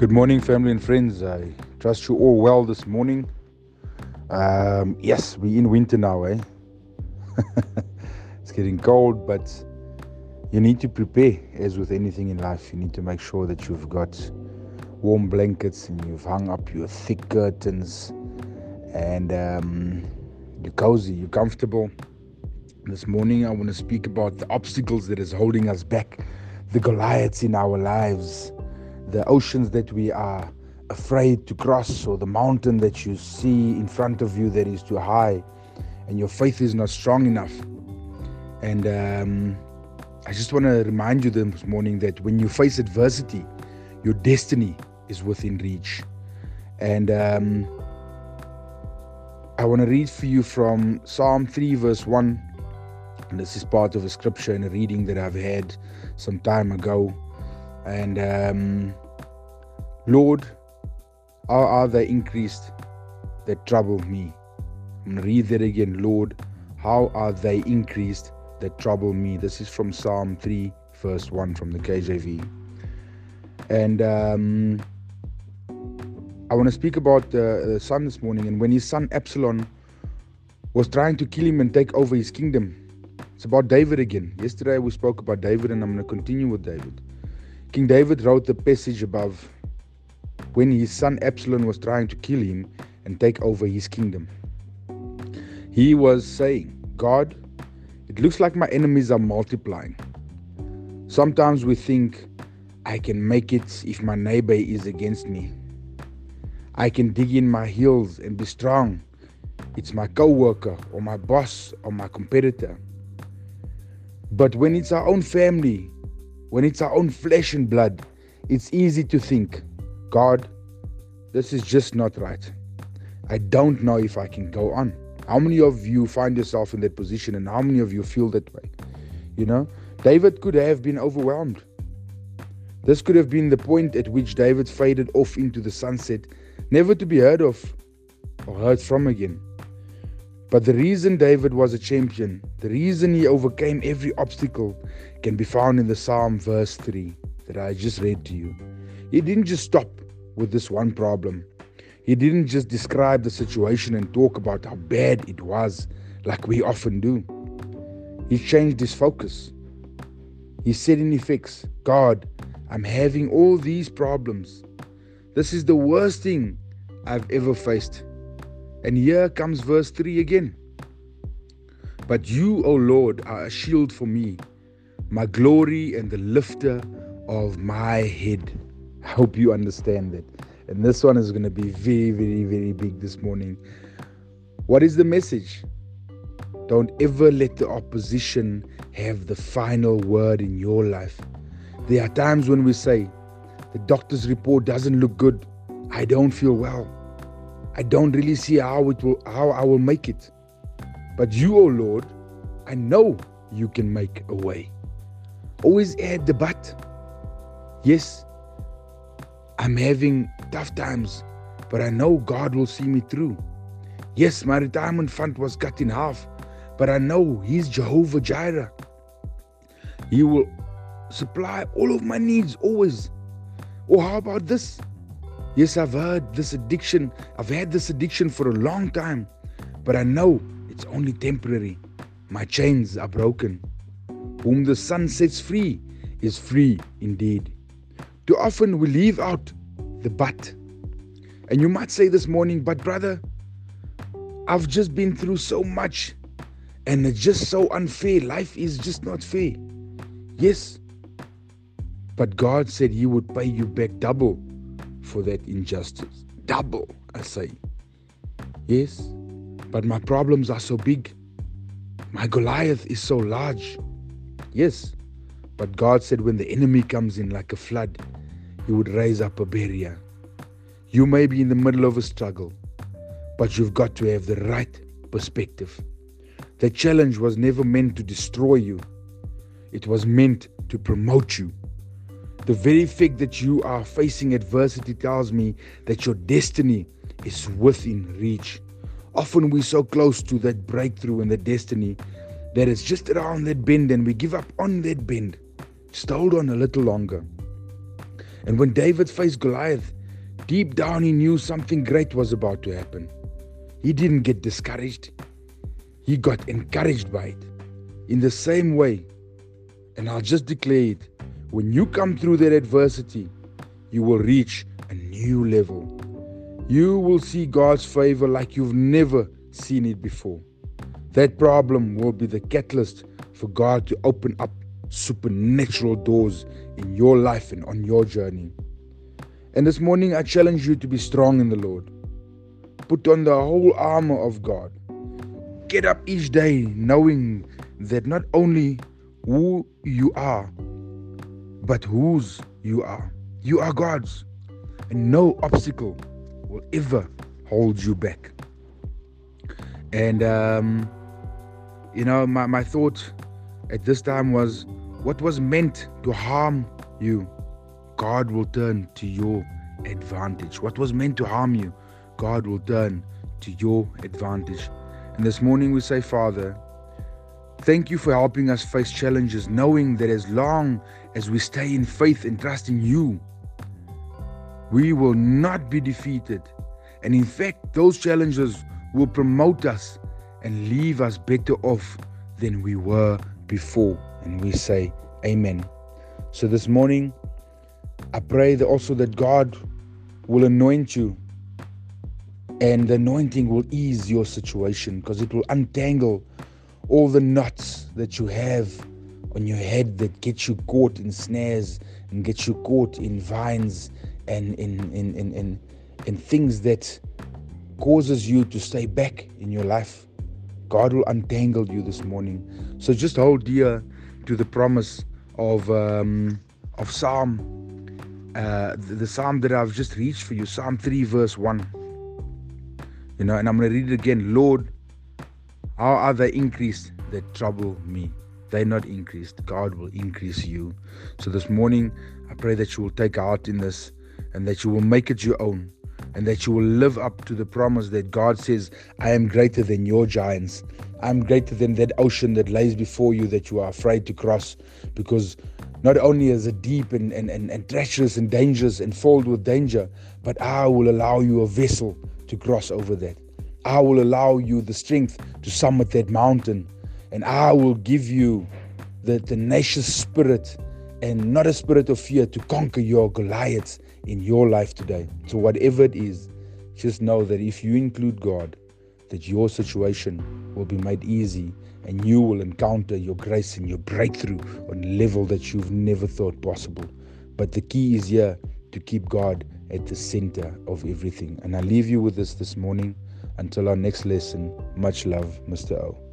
Good morning, family and friends. I trust you all well this morning. Um, yes, we're in winter now, eh? it's getting cold, but you need to prepare, as with anything in life. You need to make sure that you've got warm blankets and you've hung up your thick curtains and um, you're cozy, you're comfortable. This morning, I want to speak about the obstacles that is holding us back, the Goliaths in our lives the oceans that we are afraid to cross, or the mountain that you see in front of you that is too high, and your faith is not strong enough. And um, I just want to remind you this morning that when you face adversity, your destiny is within reach. And um, I want to read for you from Psalm 3, verse 1. And this is part of a scripture and a reading that I've had some time ago. And um, Lord, how are they increased that trouble me? I'm going to read that again. Lord, how are they increased that trouble me? This is from Psalm 3, verse 1 from the KJV. And um, I want to speak about uh, the son this morning. And when his son Absalom was trying to kill him and take over his kingdom, it's about David again. Yesterday we spoke about David, and I'm going to continue with David. King David wrote the passage above when his son Absalom was trying to kill him and take over his kingdom. He was saying, God, it looks like my enemies are multiplying. Sometimes we think, I can make it if my neighbor is against me. I can dig in my heels and be strong. It's my co worker or my boss or my competitor. But when it's our own family, when it's our own flesh and blood, it's easy to think, God, this is just not right. I don't know if I can go on. How many of you find yourself in that position and how many of you feel that way? You know, David could have been overwhelmed. This could have been the point at which David faded off into the sunset, never to be heard of or heard from again. But the reason David was a champion, the reason he overcame every obstacle, can be found in the Psalm verse 3 that I just read to you. He didn't just stop with this one problem. He didn't just describe the situation and talk about how bad it was, like we often do. He changed his focus. He said, in effect, God, I'm having all these problems. This is the worst thing I've ever faced. And here comes verse 3 again. But you, O Lord, are a shield for me, my glory and the lifter of my head. I hope you understand that. And this one is going to be very, very, very big this morning. What is the message? Don't ever let the opposition have the final word in your life. There are times when we say, the doctor's report doesn't look good. I don't feel well. I don't really see how it will how I will make it. But you, O oh Lord, I know you can make a way. Always add the but. Yes, I'm having tough times, but I know God will see me through. Yes, my retirement fund was cut in half, but I know He's Jehovah Jireh. He will supply all of my needs always. Or how about this? Yes, I've heard this addiction, I've had this addiction for a long time, but I know it's only temporary. My chains are broken. Whom the Son sets free is free indeed. Too often we leave out the but. And you might say this morning, but brother, I've just been through so much and it's just so unfair. Life is just not fair. Yes, but God said He would pay you back double for that injustice. Double, I say. Yes, but my problems are so big. My Goliath is so large. Yes, but God said when the enemy comes in like a flood, he would raise up a barrier. You may be in the middle of a struggle, but you've got to have the right perspective. The challenge was never meant to destroy you, it was meant to promote you. The very fact that you are facing adversity tells me that your destiny is within reach. Often we're so close to that breakthrough and the destiny that it's just around that bend and we give up on that bend. Just hold on a little longer. And when David faced Goliath, deep down he knew something great was about to happen. He didn't get discouraged, he got encouraged by it. In the same way, and I'll just declare it when you come through that adversity, you will reach a new level. You will see God's favor like you've never seen it before. That problem will be the catalyst for God to open up supernatural doors in your life and on your journey. And this morning, I challenge you to be strong in the Lord. Put on the whole armor of God. Get up each day knowing that not only who you are, but whose you are. You are God's, and no obstacle will ever hold you back. And, um, you know, my, my thought at this time was what was meant to harm you, God will turn to your advantage. What was meant to harm you, God will turn to your advantage. And this morning we say, Father, thank you for helping us face challenges, knowing that as long as we stay in faith and trust in you, we will not be defeated. And in fact, those challenges will promote us and leave us better off than we were before. And we say, Amen. So this morning, I pray that also that God will anoint you and the anointing will ease your situation because it will untangle all the knots that you have on your head that get you caught in snares and get you caught in vines and in in in in, in things that causes you to stay back in your life god will untangle you this morning. So just hold dear to the promise of um, of psalm uh, the, psalm that i've just reached for you psalm 3 verse 1 you know and i'm going to read it again. Lord how are they increased that trouble me? They're not increased. God will increase you. So this morning i pray that you will take heart in this and that you will make it your own and that you will live up to the promise that God says, I am greater than your giants. I'm greater than that ocean that lays before you that you are afraid to cross. Because not only is it deep and, and, and, and treacherous and dangerous and filled with danger, but I will allow you a vessel to cross over that. I will allow you the strength to summit that mountain. And I will give you the tenacious spirit and not a spirit of fear to conquer your Goliaths in your life today. So, whatever it is, just know that if you include God, that your situation will be made easy and you will encounter your grace and your breakthrough on a level that you've never thought possible. But the key is here to keep God at the center of everything. And I leave you with this this morning. Until our next lesson, much love, Mr. O.